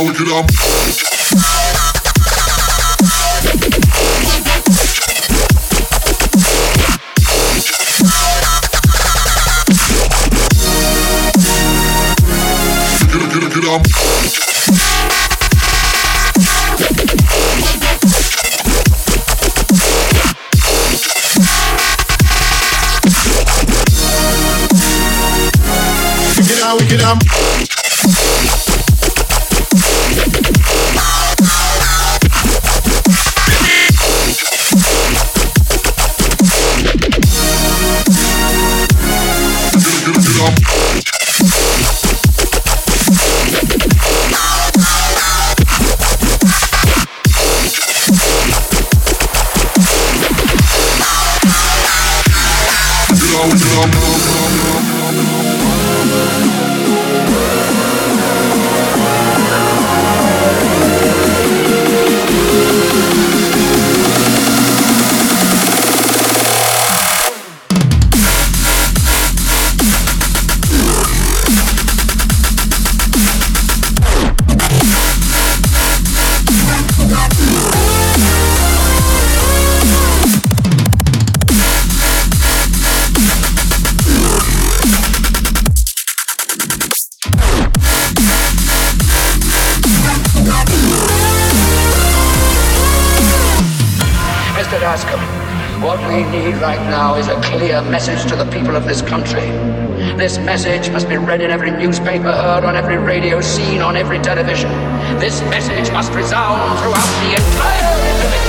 on, wicked on. Get it, Mr. Dascom, what we need right now is a clear message to the people of this country. This message must be read in every newspaper, heard on every radio, seen on every television. This message must resound throughout the entire internet.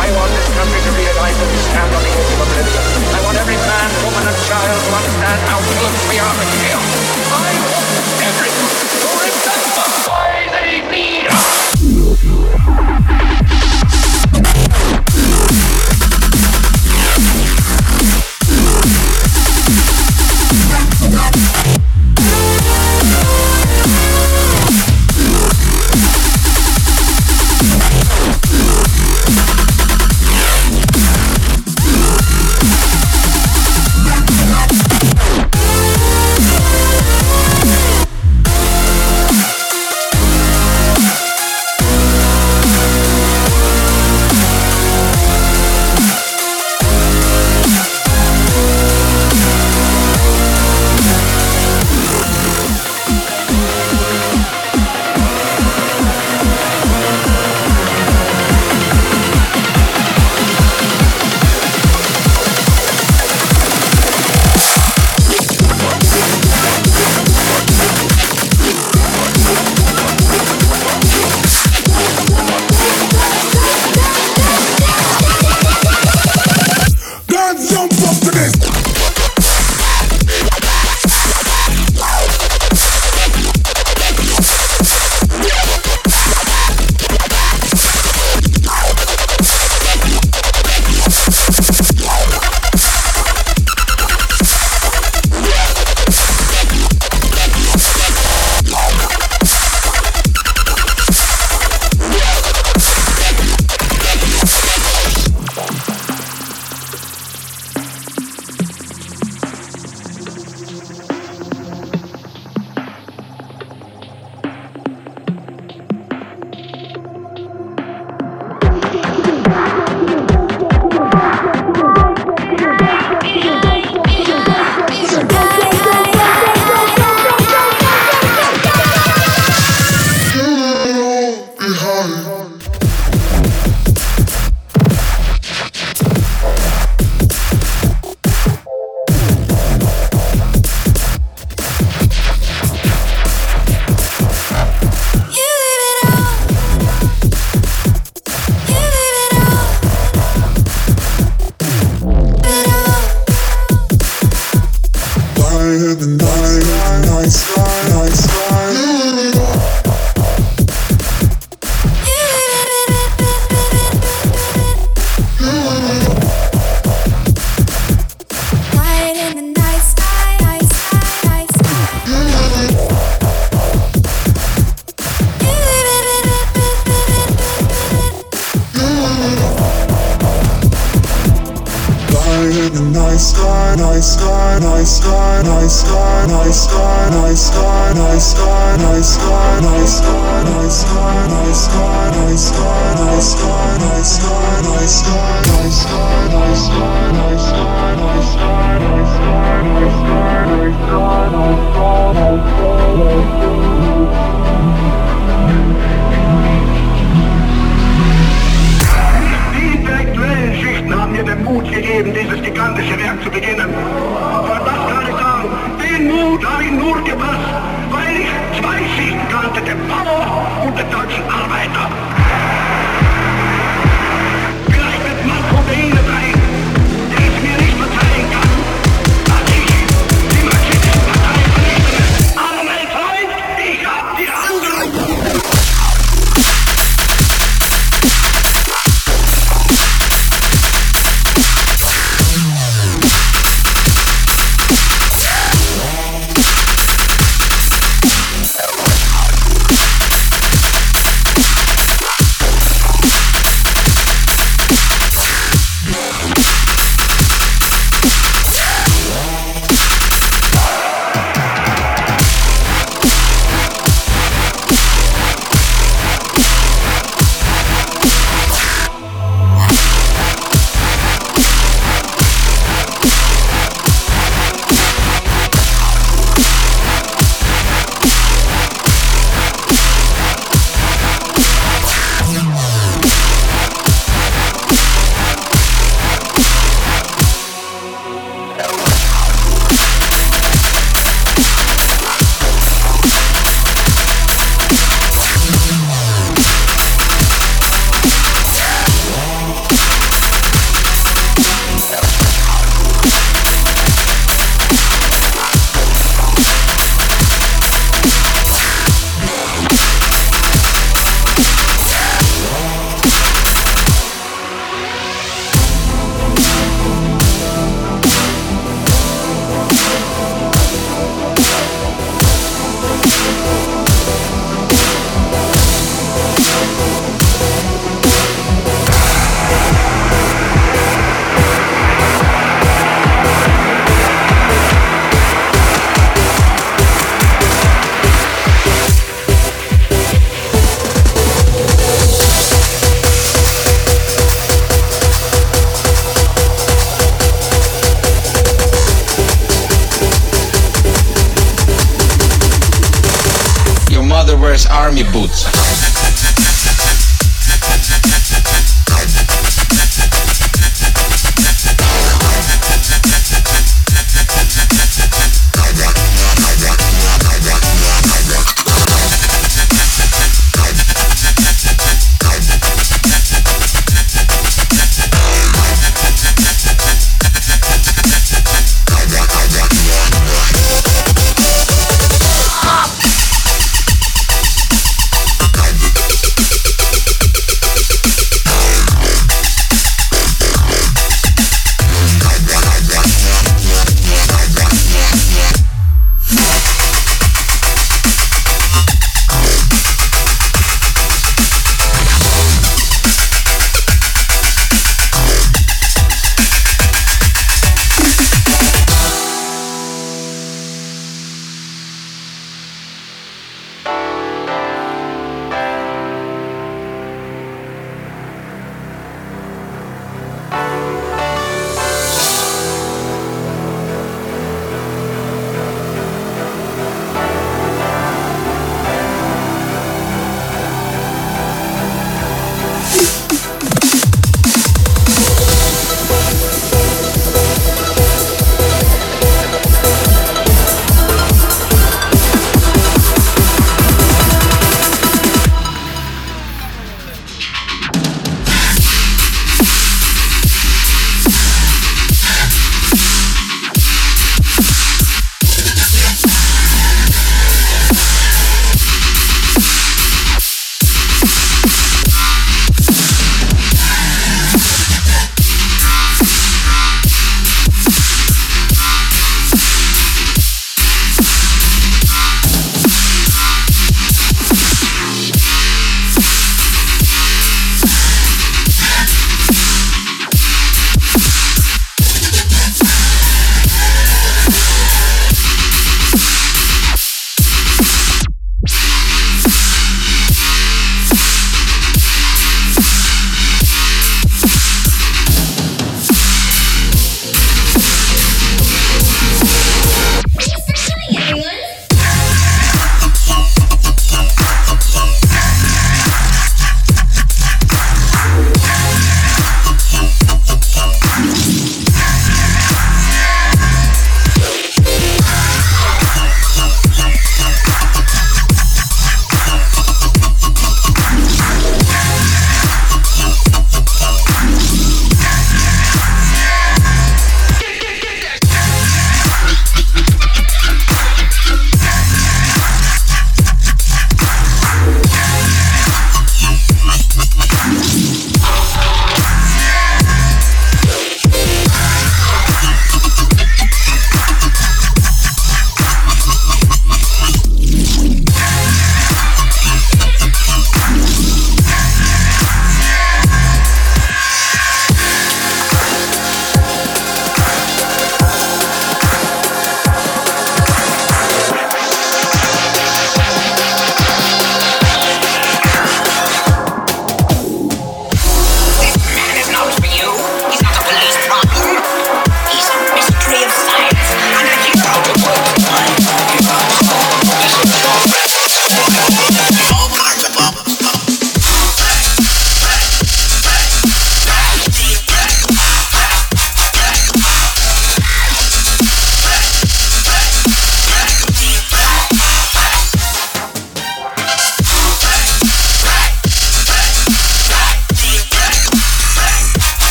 I want this country to realize that we stand on the edge of oblivion. I want every man, woman, and child to understand how close we are chaos.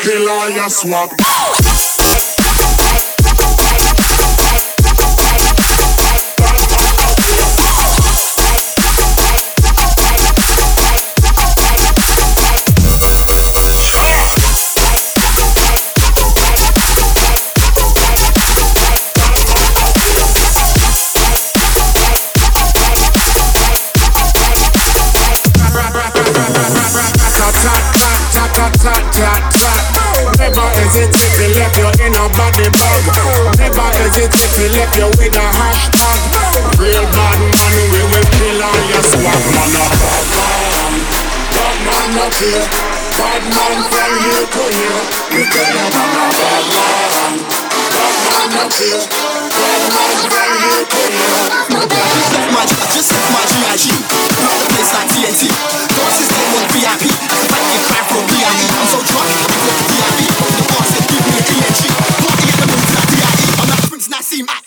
killer, you swap. it if you left you with a hashtag. Real bad man, we will kill all your swag, man. Bad man, bad man up here. Bad man from here to here. You tell man, a bad man, bad man up here. Bad man from here to here. Just like my, just like my GIG. Not place like TNT. System on VIP. I'm so drunk, I'm with VIP. The boss that give me the ENG. Party at the moon tonight see my